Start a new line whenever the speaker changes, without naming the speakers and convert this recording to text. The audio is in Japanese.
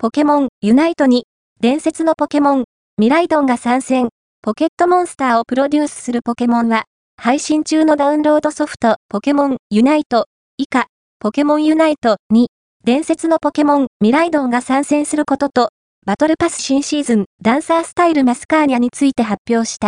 ポケモンユナイトに、伝説のポケモン、ミライドンが参戦、ポケットモンスターをプロデュースするポケモンは、配信中のダウンロードソフト、ポケモンユナイト、以下、ポケモンユナイトに、伝説のポケモン、ミライドンが参戦することと、バトルパス新シーズン、ダンサースタイルマスカーニャについて発表した。